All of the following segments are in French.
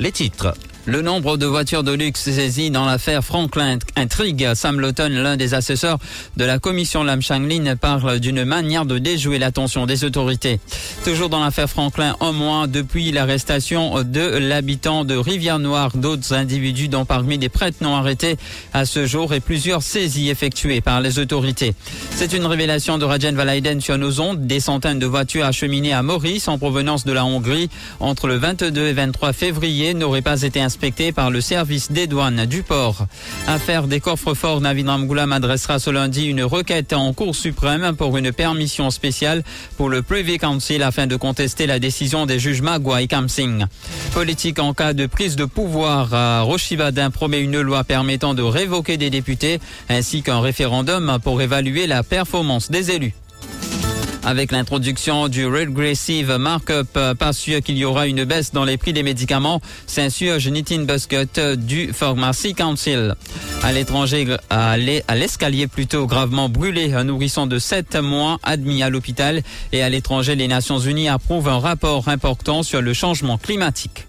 Les titres. Le nombre de voitures de luxe saisies dans l'affaire Franklin intrigue. Sam Lawton, l'un des assesseurs de la commission Lam Changlin, parle d'une manière de déjouer l'attention des autorités. Toujours dans l'affaire Franklin, un mois depuis l'arrestation de l'habitant de Rivière-Noire, d'autres individus dont parmi des prêtres non arrêtés à ce jour et plusieurs saisies effectuées par les autorités. C'est une révélation de Rajen Valaiden sur nos ondes. Des centaines de voitures acheminées à Maurice en provenance de la Hongrie entre le 22 et 23 février n'auraient pas été par le service des douanes du port. Affaire des coffres-forts, Navin Goulam adressera ce lundi une requête en Cour suprême pour une permission spéciale pour le Privy Council afin de contester la décision des juges Magua et Kamsing. Politique en cas de prise de pouvoir, Rochivadin promet une loi permettant de révoquer des députés ainsi qu'un référendum pour évaluer la performance des élus. Avec l'introduction du Regressive Markup, pas sûr qu'il y aura une baisse dans les prix des médicaments, s'insurge Nitin Buskut du Pharmacy Council. À l'étranger, à l'escalier plutôt gravement brûlé, un nourrisson de 7 mois admis à l'hôpital et à l'étranger, les Nations Unies approuvent un rapport important sur le changement climatique.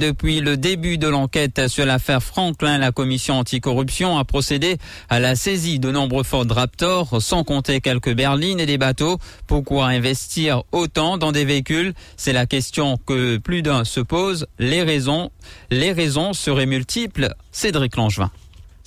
Depuis le début de l'enquête sur l'affaire Franklin, la commission anticorruption a procédé à la saisie de nombreux Ford Raptor, sans compter quelques berlines et des bateaux. Pourquoi investir autant dans des véhicules? C'est la question que plus d'un se pose. Les raisons, les raisons seraient multiples. Cédric Langevin.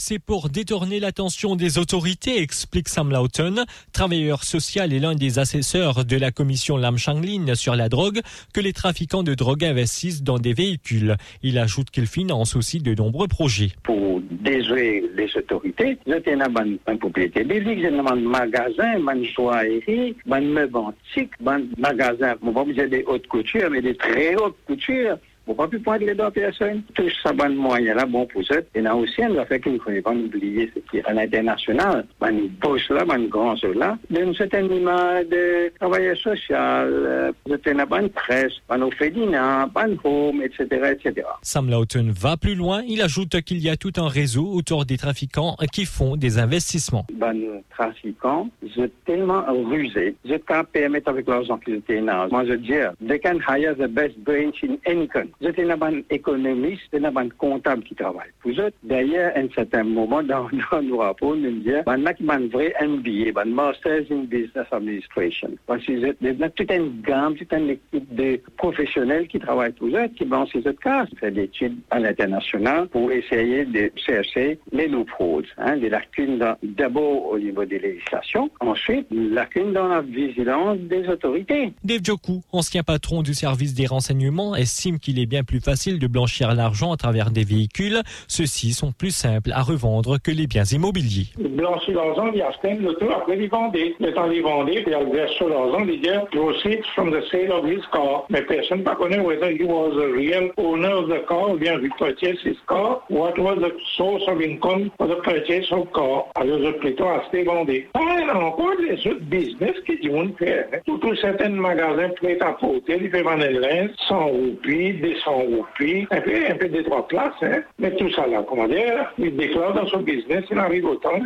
C'est pour détourner l'attention des autorités, explique Sam Lawton, travailleur social et l'un des assesseurs de la commission Lam Changlin sur la drogue, que les trafiquants de drogue investissent dans des véhicules. Il ajoute qu'il finance aussi de nombreux projets. Pour déjouer les autorités, j'étais dans une propriété publique, j'ai un magasin, une joaillerie, un meuble antique, un magasin, on des hautes coutures, mais des très hautes coutures. On pas plus pointer les deux personnes. Tout ça, bon moyen là, bon pour eux. Et là aussi, on va faire qu'il ne faut pas oublier ce qui est à l'international. Bon, poche là, bon, grand là. D'une certaine image de travail social, de une bonne presse, bon, ofédina, bon home, etc., etc. Sam Lawton va plus loin. Il ajoute qu'il y a tout un réseau autour des trafiquants qui font des investissements. Bon, trafiquants, sont tellement rusés. Je peux permettre avec l'argent qu'ils étaient. Moi, je dis, they can hire the best brains in any country. Vous êtes un économiste, un comptable qui travaille. Vous êtes d'ailleurs, à un certain moment, dans, dans nos rapports, nous disons, il y a un vrai MBA, un Master in Business Administration. Parce que vous êtes toute une gamme, toute une équipe de professionnels qui travaillent tous eux, qui vont ces autres cas, faire des études à l'international pour essayer de chercher les loopholes, hein, des lacunes d'abord au niveau des législations, ensuite, lacunes dans la vigilance des autorités. Dave Joku, ancien patron du service des renseignements, estime qu'il est bien plus facile de blanchir l'argent à travers des véhicules. Ceux-ci sont plus simples à revendre que les biens immobiliers. Blanchir l'argent, il acheter l'auto, après il vendait. Le temps il vendait, puis il verse l'argent, il dit proceeds from the sale of his car. Mais personne ne connaît whether he was a real owner of the car ou bien il purchased his car. What was the source of income for the purchase of car? Alors je plutôt acheter vendait. Ah, encore les autres business qui vont faire. Tout certains magasins prêts à porter, ils peuvent vendre linge, 100 roupies, des 100 roupies, un peu, un peu des trois places, hein. Mais tout ça là, comment dire, il déclare dans son business, il arrive au temps,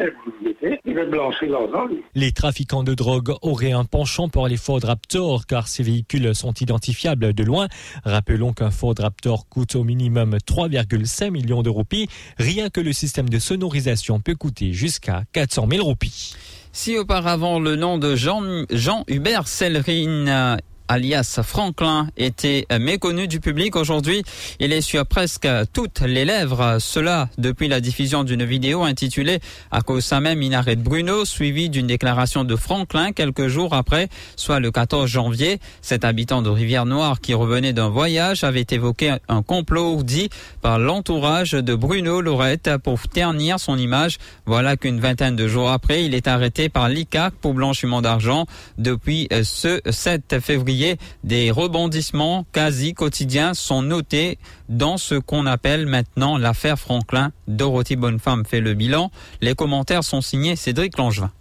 il veut blanchir l'argent. Les trafiquants de drogue auraient un penchant pour les Ford Raptor car ces véhicules sont identifiables de loin. Rappelons qu'un Ford Raptor coûte au minimum 3,5 millions de roupies. Rien que le système de sonorisation peut coûter jusqu'à 400 000 roupies. Si auparavant le nom de Jean, Jean Hubert Sellerine alias Franklin, était méconnu du public. Aujourd'hui, il est sur presque toutes les lèvres. Cela depuis la diffusion d'une vidéo intitulée à cause ça même Inaret Bruno, suivie d'une déclaration de Franklin quelques jours après, soit le 14 janvier. Cet habitant de Rivière-Noire qui revenait d'un voyage avait évoqué un complot dit par l'entourage de Bruno Lorette pour ternir son image. Voilà qu'une vingtaine de jours après, il est arrêté par l'ICAC pour blanchiment d'argent depuis ce 7 février des rebondissements quasi quotidiens sont notés dans ce qu'on appelle maintenant l'affaire Franklin. Dorothy Bonnefemme fait le bilan. Les commentaires sont signés Cédric Langevin.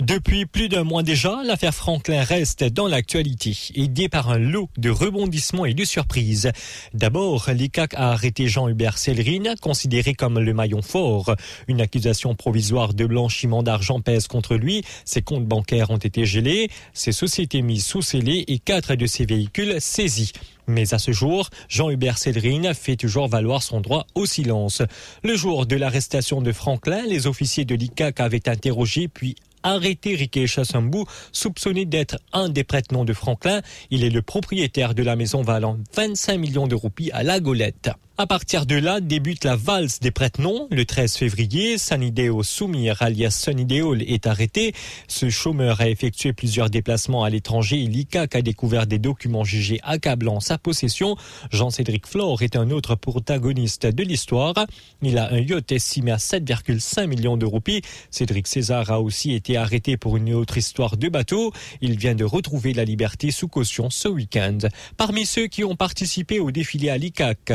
Depuis plus d'un mois déjà, l'affaire Franklin reste dans l'actualité, aidée par un lot de rebondissements et de surprises. D'abord, l'ICAC a arrêté Jean-Hubert Sellerine, considéré comme le maillon fort. Une accusation provisoire de blanchiment d'argent pèse contre lui. Ses comptes bancaires ont été gelés, ses sociétés mises sous scellés et quatre de ses véhicules saisis. Mais à ce jour, Jean-Hubert Sellerine fait toujours valoir son droit au silence. Le jour de l'arrestation de Franklin, les officiers de l'ICAC avaient interrogé puis arrêté Ricky Chassambou, soupçonné d'être un des prête-noms de Franklin. Il est le propriétaire de la maison valant 25 millions de roupies à la Golette. À partir de là débute la valse des prête-noms. Le 13 février, Sanideo Soumir alias Sunny est arrêté. Ce chômeur a effectué plusieurs déplacements à l'étranger l'ICAC a découvert des documents jugés accablant sa possession. Jean-Cédric Flore est un autre protagoniste de l'histoire. Il a un yacht estimé à 7,5 millions de roupies. Cédric César a aussi été arrêté pour une autre histoire de bateau. Il vient de retrouver la liberté sous caution ce week-end. Parmi ceux qui ont participé au défilé à l'ICAC,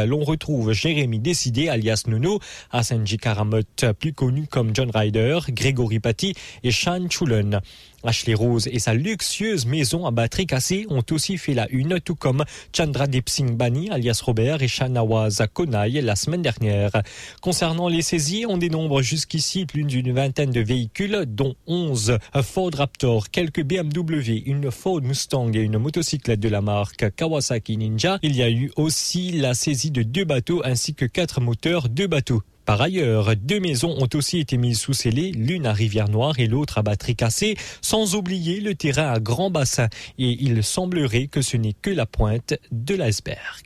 Jérémy Décidé, alias Nuno, Asenji Karamot, plus connu comme John Ryder, Grégory Paty et Sean Chulen. Ashley Rose et sa luxueuse maison à batterie cassée ont aussi fait la une, tout comme Chandra Singh Bani, alias Robert, et Shanawaz Konai la semaine dernière. Concernant les saisies, on dénombre jusqu'ici plus d'une vingtaine de véhicules, dont 11 Ford Raptor, quelques BMW, une Ford Mustang et une motocyclette de la marque Kawasaki Ninja. Il y a eu aussi la saisie de deux bateaux ainsi que quatre moteurs de bateaux. Par ailleurs, deux maisons ont aussi été mises sous scellé, l'une à Rivière-Noire et l'autre à batterie cassée, sans oublier le terrain à grand bassin. Et il semblerait que ce n'est que la pointe de l'iceberg.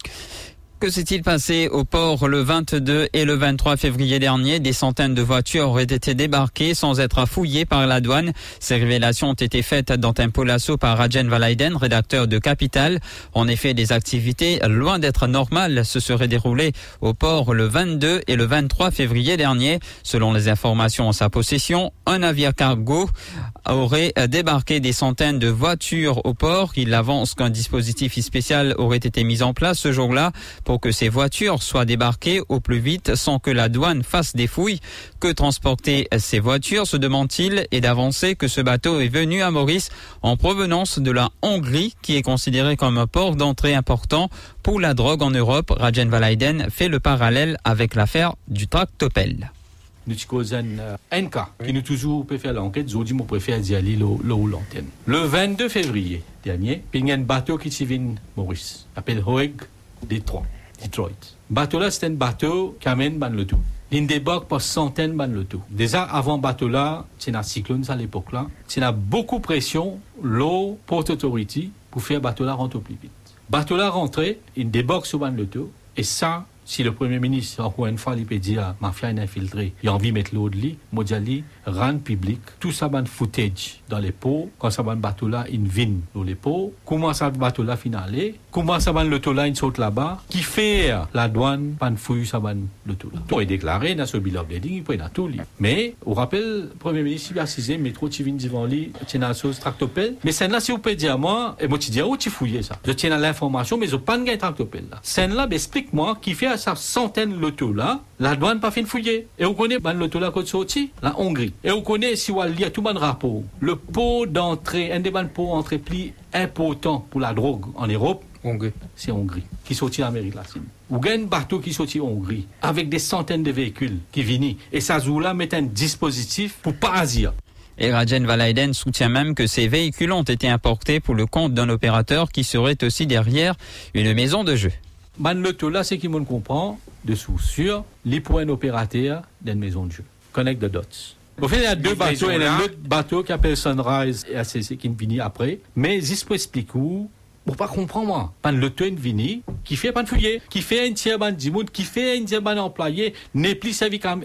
Que s'est-il passé au port le 22 et le 23 février dernier? Des centaines de voitures auraient été débarquées sans être fouillées par la douane. Ces révélations ont été faites dans un polasso par Rajen Valaiden, rédacteur de Capital. En effet, des activités loin d'être normales se seraient déroulées au port le 22 et le 23 février dernier. Selon les informations en sa possession, un navire cargo aurait débarqué des centaines de voitures au port. Il avance qu'un dispositif spécial aurait été mis en place ce jour-là pour que ces voitures soient débarquées au plus vite sans que la douane fasse des fouilles. Que transporter ces voitures, se demande-t-il, et d'avancer que ce bateau est venu à Maurice en provenance de la Hongrie, qui est considéré comme un port d'entrée important pour la drogue en Europe. Rajen Valaiden fait le parallèle avec l'affaire du tractopelle nous NK, qui nous toujours fait faire l'enquête, nous dit préfère d'y aller l'antenne. Le 22 février dernier, il y a un bateau qui vient Maurice, appelle Hoeg Détroit. Detroit. Bateau là, c'est un bateau qui amène le tout. Il débarque par centaines ban le. Déjà, avant bateau là, c'est un cyclone à l'époque là. C'est beaucoup de pression, l'eau, Port Authority, pour faire bateau là rentrer plus vite. Bateau là rentré, il débarque sur ban le tout. Et ça, si le Premier ministre, encore une fois, il peut dire, mafia est infiltré, il a envie de mettre l'eau de lit, Modiali, rend public, tout ça, ban footage dans les pots, quand ça, ban bateau là, vient dans les pots, comment ça, bateau là, finalé, comment ça, ban le taux là, il saute là-bas, qui fait la douane, ban fouille, ça, ban le taux là. Tout est déclaré dans ce bilan de il peut tout lit. Mais, on rappelle, le Premier ministre, il a assisé, métro, tu viens devant lui, tu la chose tractopelle, mais c'est là, si vous pouvez dire à moi, et moi, tu dis, où tu fouillé ça? Je tiens à l'information, mais je pas de tractopelle là. C'est là, explique-moi, qui fait à sa centaine loto là, la douane pas fait fouiller. Et on connaît ban loto là côté sorti, la Hongrie. Et on connaît si on lit tout le rapport, le pot d'entrée, un des ban pots entrée pli important pour la drogue en Europe, c'est Hongrie, qui sortit d'Amérique latine. Ou un bateau qui sortit Hongrie, avec des centaines de véhicules qui viennent. Et ça là met un dispositif pour pas. Et Rajen Valaiden soutient même que ces véhicules ont été importés pour le compte d'un opérateur qui serait aussi derrière une maison de jeu. Man le là, c'est qui me comprend, de sur les points opérateurs d'une maison de jeu. Connect the dots. Au fait, il y a deux bateaux, il y a un autre bateau qui s'appelle Sunrise et ACC qui vient après. Mais ils expliquer où, pour pas comprendre, moi. Pan le toit vini, qui fait pan fouiller, qui fait un tiers ban dimoun, qui fait un tiers ban employé, n'est plus servi comme,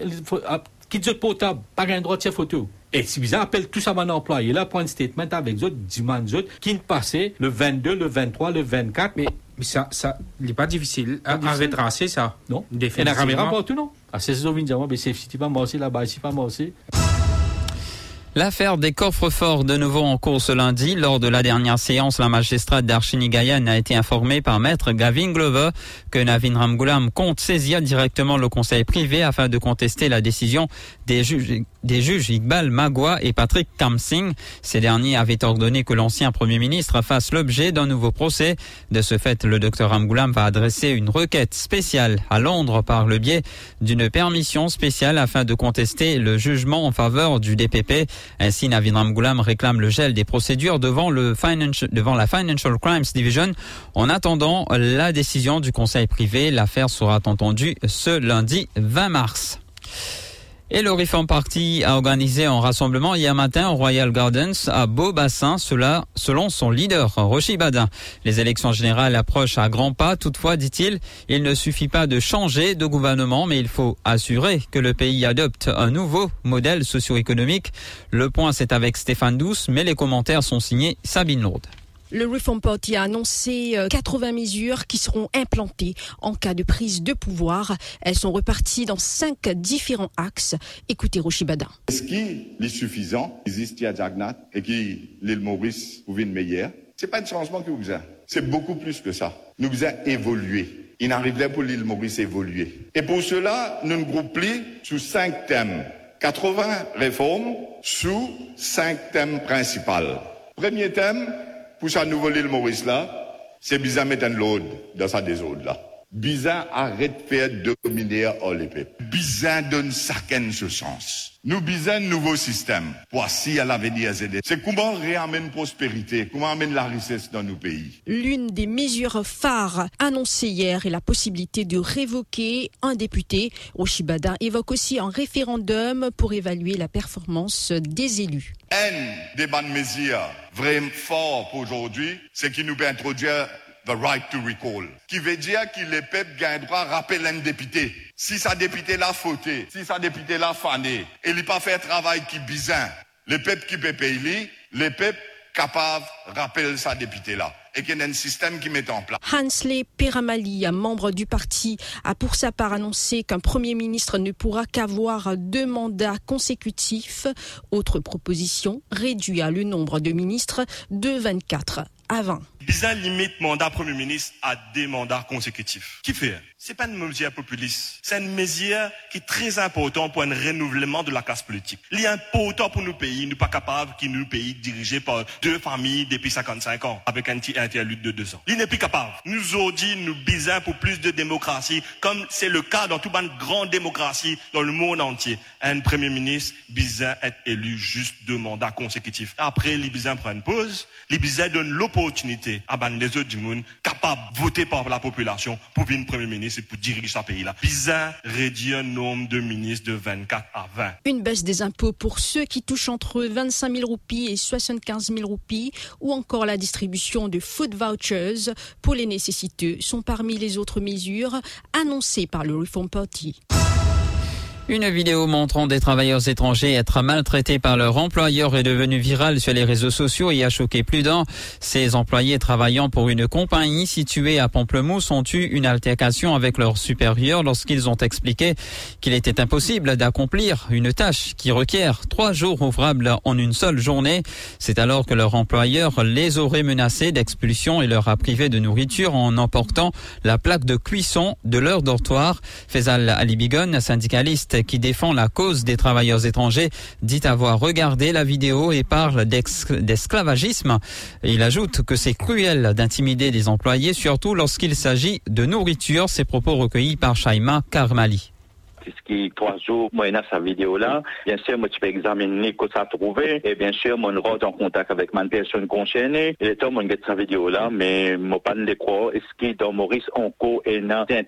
qui dit potable, pas un droit de photo. Et si vous appelez tout ça mon employé, là, point statement avec d'autres, dimanche autres, qui ne passaient le 22, le 23, le 24. Mais, mais ça, ça, il n'est pas difficile à, à retracer, ça. Non. Et la caméra, pas tout, non. Ah, c'est ça, dire, mais c'est pas moi aussi là-bas, c'est pas moi aussi. L'affaire des coffres forts de nouveau en cours ce lundi. Lors de la dernière séance, la magistrate d'Archinigayan a été informée par maître Gavin Glover que Navin Ramgoulam compte saisir directement le conseil privé afin de contester la décision des juges des juges Iqbal Magua et Patrick Kamsing. Ces derniers avaient ordonné que l'ancien Premier ministre fasse l'objet d'un nouveau procès. De ce fait, le docteur Amgoulam va adresser une requête spéciale à Londres par le biais d'une permission spéciale afin de contester le jugement en faveur du DPP. Ainsi, Navid Ramgoulam réclame le gel des procédures devant, le devant la Financial Crimes Division. En attendant la décision du conseil privé, l'affaire sera entendue ce lundi 20 mars. Et le Reform Party a organisé un rassemblement hier matin au Royal Gardens à Beaubassin, cela selon son leader, Rochi Badin. Les élections générales approchent à grands pas. Toutefois, dit-il, il ne suffit pas de changer de gouvernement, mais il faut assurer que le pays adopte un nouveau modèle socio-économique. Le point, c'est avec Stéphane Douce, mais les commentaires sont signés Sabine Lourde. Le Reform Party a annoncé 80 euh, mesures qui seront implantées en cas de prise de pouvoir. Elles sont reparties dans cinq différents axes. Écoutez Rochibada. Est-ce qu'il est suffisant Existe à Jagnat et qui l'île Maurice ou meilleure C'est pas un changement que vous avez. C'est beaucoup plus que ça. Nous avons évolué. Il arriverait pour l'île Maurice évoluer. Et pour cela, nous nous groupons sous cinq thèmes. 80 réformes sous cinq thèmes principaux. Premier thème, pour sa nouvelle île Maurice là, c'est bizarre mettre un load dans sa désordre là. Bizarre arrête de faire dominer en l'épée. Bizarre donne chacun ce sens. Nous bisons un nouveau système. Voici à l'avenir C'est comment réamène prospérité, comment amène la richesse dans nos pays. L'une des mesures phares annoncées hier est la possibilité de révoquer un député. Oshibada évoque aussi un référendum pour évaluer la performance des élus. Un des bonnes mesures vraiment fort pour aujourd'hui, c'est qui nous peut introduire the right to recall, qui veut dire que les peuples gagnent droit à rappeler un député. Si sa député l'a fauté, si sa député l'a fané, et il pas fait travail qui bizarre, les peuples qui peut payer, les peuples capables rappeler sa député là et qu'il y a un système qui met en place. Hansley Peramali, membre du parti, a pour sa part annoncé qu'un Premier ministre ne pourra qu'avoir deux mandats consécutifs. Autre proposition, réduire le nombre de ministres de 24 20. Bizarre limite mandat Premier ministre à des mandats consécutifs. Qui fait C'est pas une mesure populiste. C'est une mesure qui est très importante pour un renouvellement de la classe politique. Il est important pour nos pays, nous pas capables qui nous pays dirigés par deux familles depuis 55 ans, avec un interlude de deux ans. Il n'est plus capable. Nous dit, nous bisons pour plus de démocratie, comme c'est le cas dans toute une grande démocratie dans le monde entier. Un premier ministre bizarre être élu juste deux mandats consécutifs. Après, les prend une pause, les donne l'opportunité à les autres du monde capables de voter par la population pour venir Premier ministre et pour diriger ce pays-là. Bizarre, réduire le nombre de ministres de 24 à 20. Une baisse des impôts pour ceux qui touchent entre 25 000 roupies et 75 000 roupies ou encore la distribution de food vouchers pour les nécessiteux sont parmi les autres mesures annoncées par le Reform Party. Une vidéo montrant des travailleurs étrangers être maltraités par leur employeur est devenue virale sur les réseaux sociaux et a choqué plus d'un. Ces employés travaillant pour une compagnie située à Pamplemousse ont eu une altercation avec leurs supérieurs lorsqu'ils ont expliqué qu'il était impossible d'accomplir une tâche qui requiert trois jours ouvrables en une seule journée. C'est alors que leur employeur les aurait menacés d'expulsion et leur a privé de nourriture en emportant la plaque de cuisson de leur dortoir. Faisal Alibigon, syndicaliste qui défend la cause des travailleurs étrangers dit avoir regardé la vidéo et parle d'esclavagisme. Il ajoute que c'est cruel d'intimider des employés, surtout lorsqu'il s'agit de nourriture. Ces propos recueillis par Shaima Karmali qui trois jours, moi, a sa vidéo-là. Bien sûr, moi, tu peux examiner ce que ça a trouvé. Et bien sûr, moi, rentre en contact avec ma personne concernée. Et temps, moi, sa vidéo-là, mais moi, pas de croire. Est-ce que dans Maurice Onco est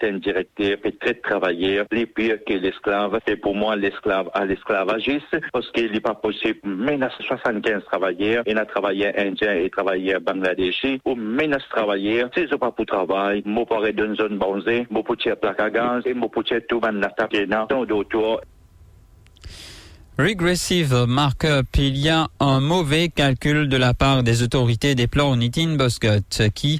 un directeur, fait très travailleur, les pire que l'esclave. Et pour moi, l'esclave à l'esclavagiste, parce qu'il n'est pas possible, il a 75 travailleurs, il a travaillé indien et travaillé bangladeshi, ou menace travailleurs, c'est pas pour travail, moi, paraît d'une zone bronzée, moi, pour tirer plaque à gaz, et moi, pour tirer tout, man, la Regressive Markup, il y a un mauvais calcul de la part des autorités plans Nitin Boscott qui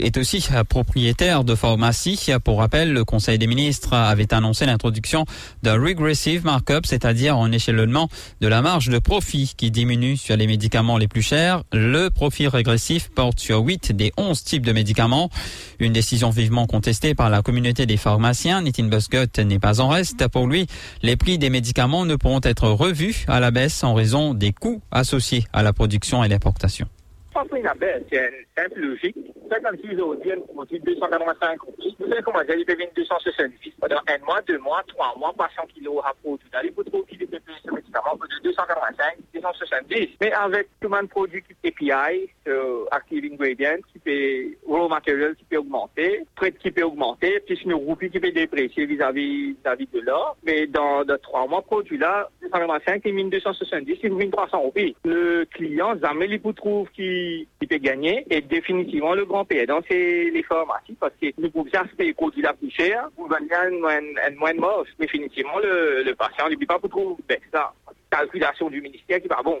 est aussi propriétaire de pharmacie. Pour rappel, le Conseil des ministres avait annoncé l'introduction d'un regressive markup, c'est-à-dire un échelonnement de la marge de profit qui diminue sur les médicaments les plus chers. Le profit régressif porte sur 8 des 11 types de médicaments. Une décision vivement contestée par la communauté des pharmaciens. Nitin Buscott n'est pas en reste. Pour lui, les prix des médicaments ne pourront être revus à la baisse en raison des coûts associés à la production et l'importation. Une baisse, c'est simple logique. 56 audiences pour 285 roupies. Vous savez comment peut venir 270. Pendant un mois, deux mois, trois mois, par 100 kilos à produit. Il faut trouver qu'il peut payer ce médicament de 285, 270. Mais avec tout le produit qui API, euh, active ingredient, qui peut, raw material qui peut augmenter, prêt qui peut augmenter, puis une roupie qui peut déprécier vis-à-vis vis de l'or. Mais dans de trois mois, produit là, 285 et 1270, il vous 1300 roupies. Le client, jamais il vous trouve qui, qui peut gagner et définitivement le grand payant, c'est les pharmacies parce que nous pouvons acheter les produits la plus cher, vous gagnez moins, moins moche. Définitivement, le, patient ne peut pas vous trouver ça. Calculation du ministère qui va bon.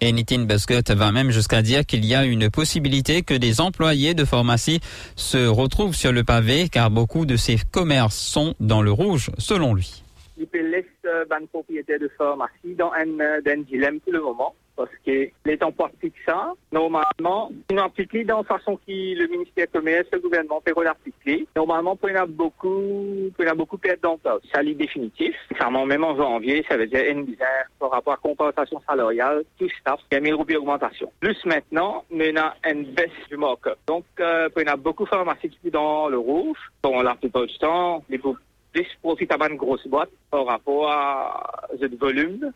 Et Nitin Buscott va même jusqu'à dire qu'il y a une possibilité que des employés de pharmacie se retrouvent sur le pavé car beaucoup de ces commerces sont dans le rouge selon lui. Il peut laisser euh, propriétaire de pharmacie dans un, euh, un dilemme pour le moment parce que les temps pratiques ça, normalement, une appliqué dans la façon que le ministère de commerce, le gouvernement peut l'appliquer. Normalement, y a beaucoup, y a beaucoup perdre d'emploi. Ça lit définitif. Ça même en janvier, ça veut dire une misère par rapport à compensation salariale, tout staff, il y a 1000 roupies d'augmentation. Plus maintenant, mais a une baisse du markup. Donc, euh, y a beaucoup de pharmacies qui dans le rouge. Bon, la plupart du temps, les plus profitent à une grosse boîte par rapport à ce volume.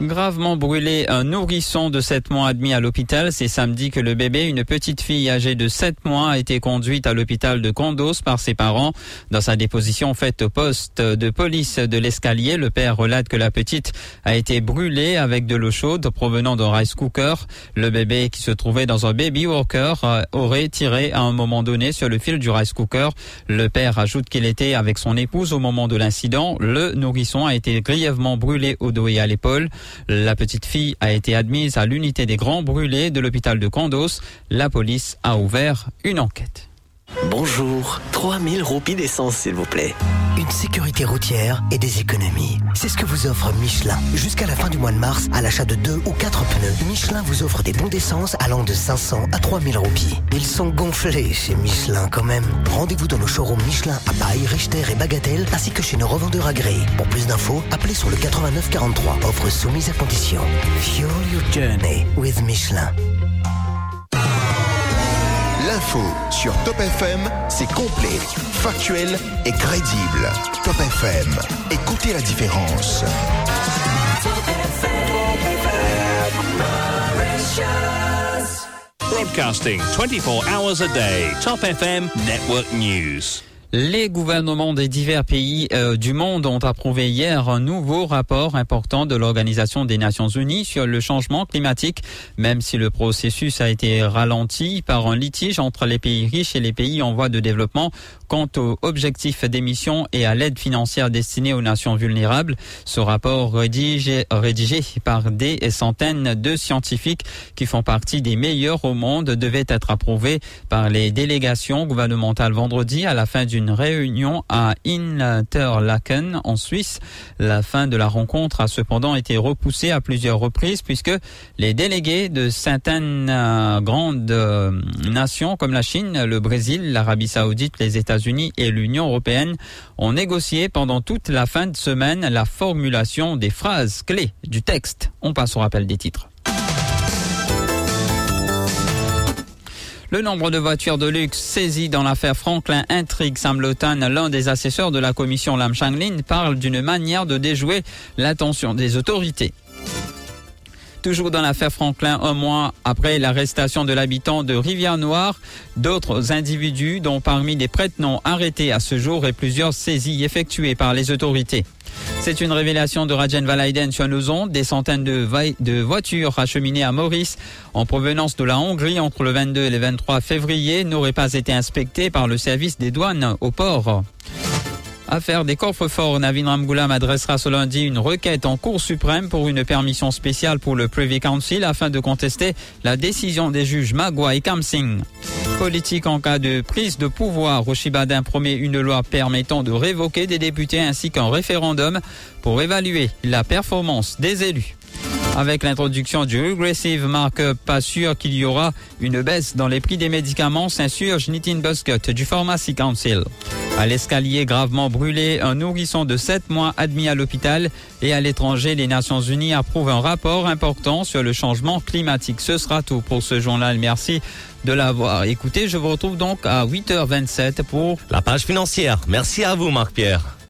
Gravement brûlé, un nourrisson de 7 mois admis à l'hôpital. C'est samedi que le bébé, une petite fille âgée de 7 mois, a été conduite à l'hôpital de Condos par ses parents. Dans sa déposition faite au poste de police de l'escalier, le père relate que la petite a été brûlée avec de l'eau chaude provenant d'un rice cooker. Le bébé qui se trouvait dans un baby walker euh, aurait tiré à un moment donné sur le fil du rice cooker. Le père ajoute qu'il était avec son épouse au moment de l'incident. Le nourrisson a été grièvement brûlé au dos et à l'épaule. La petite fille a été admise à l'unité des grands brûlés de l'hôpital de Condos. La police a ouvert une enquête. Bonjour, 3000 roupies d'essence s'il vous plaît. Une sécurité routière et des économies. C'est ce que vous offre Michelin. Jusqu'à la fin du mois de mars, à l'achat de 2 ou 4 pneus, Michelin vous offre des bons d'essence allant de 500 à 3000 roupies. Ils sont gonflés chez Michelin quand même. Rendez-vous dans nos showrooms Michelin à Paille, Richter et Bagatelle, ainsi que chez nos revendeurs agréés. Pour plus d'infos, appelez sur le 89 43. Offre soumise à condition. Fuel your journey with Michelin. L'info sur Top FM, c'est complet, factuel et crédible. Top FM, écoutez la différence. Broadcasting 24 hours a day. Top FM Network News. Les gouvernements des divers pays euh, du monde ont approuvé hier un nouveau rapport important de l'Organisation des Nations Unies sur le changement climatique, même si le processus a été ralenti par un litige entre les pays riches et les pays en voie de développement quant aux objectifs d'émission et à l'aide financière destinée aux nations vulnérables. Ce rapport rédigé, par des centaines de scientifiques qui font partie des meilleurs au monde devait être approuvé par les délégations gouvernementales vendredi à la fin d'une une réunion à Interlaken en Suisse. La fin de la rencontre a cependant été repoussée à plusieurs reprises puisque les délégués de certaines euh, grandes euh, nations comme la Chine, le Brésil, l'Arabie saoudite, les États-Unis et l'Union européenne ont négocié pendant toute la fin de semaine la formulation des phrases clés du texte. On passe au rappel des titres. Le nombre de voitures de luxe saisies dans l'affaire Franklin intrigue Sam Lotan. L'un des assesseurs de la commission Lam Changlin parle d'une manière de déjouer l'attention des autorités. Toujours dans l'affaire Franklin, un mois après l'arrestation de l'habitant de Rivière-Noire, d'autres individus, dont parmi les prête-noms arrêtés à ce jour et plusieurs saisies effectuées par les autorités. C'est une révélation de Rajen Valaiden sur nos ondes. Des centaines de, de, voitures acheminées à Maurice en provenance de la Hongrie entre le 22 et le 23 février n'auraient pas été inspectées par le service des douanes au port. Affaire des coffres-forts, Navin Ramgoulam adressera ce lundi une requête en Cour suprême pour une permission spéciale pour le Privy Council afin de contester la décision des juges Magua et Kamsing. Politique en cas de prise de pouvoir, Rochibadin promet une loi permettant de révoquer des députés ainsi qu'un référendum pour évaluer la performance des élus. Avec l'introduction du Regressive Markup, pas sûr qu'il y aura une baisse dans les prix des médicaments, s'insurge Nitin Buskut du Pharmacy Council. À l'escalier gravement brûlé, un nourrisson de 7 mois admis à l'hôpital et à l'étranger, les Nations Unies approuvent un rapport important sur le changement climatique. Ce sera tout pour ce journal. Merci de l'avoir écouté. Je vous retrouve donc à 8h27 pour la page financière. Merci à vous, Marc-Pierre.